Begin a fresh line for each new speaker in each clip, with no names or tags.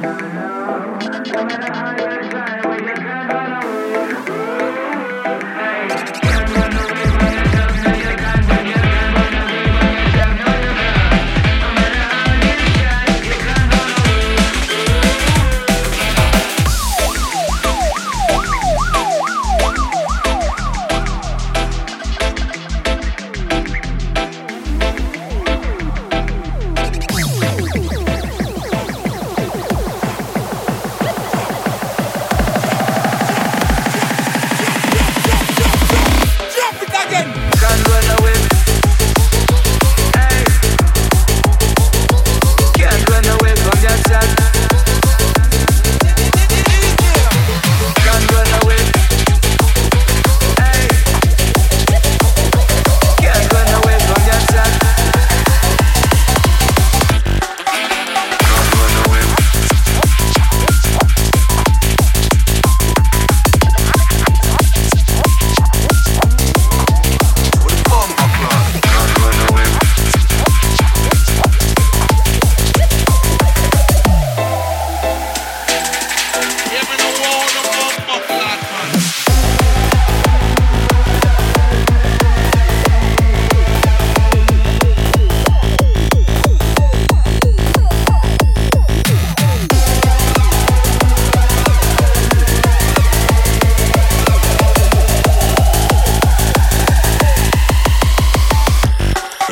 higher, coming higher.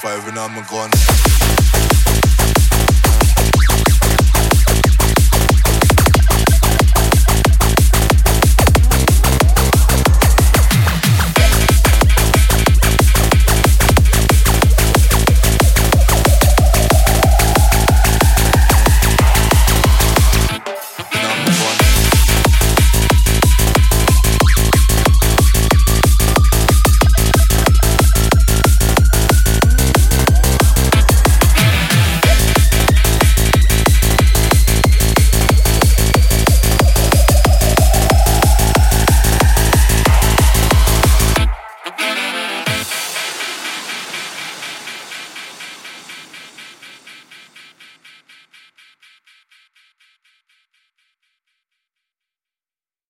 45 and I'm a gun.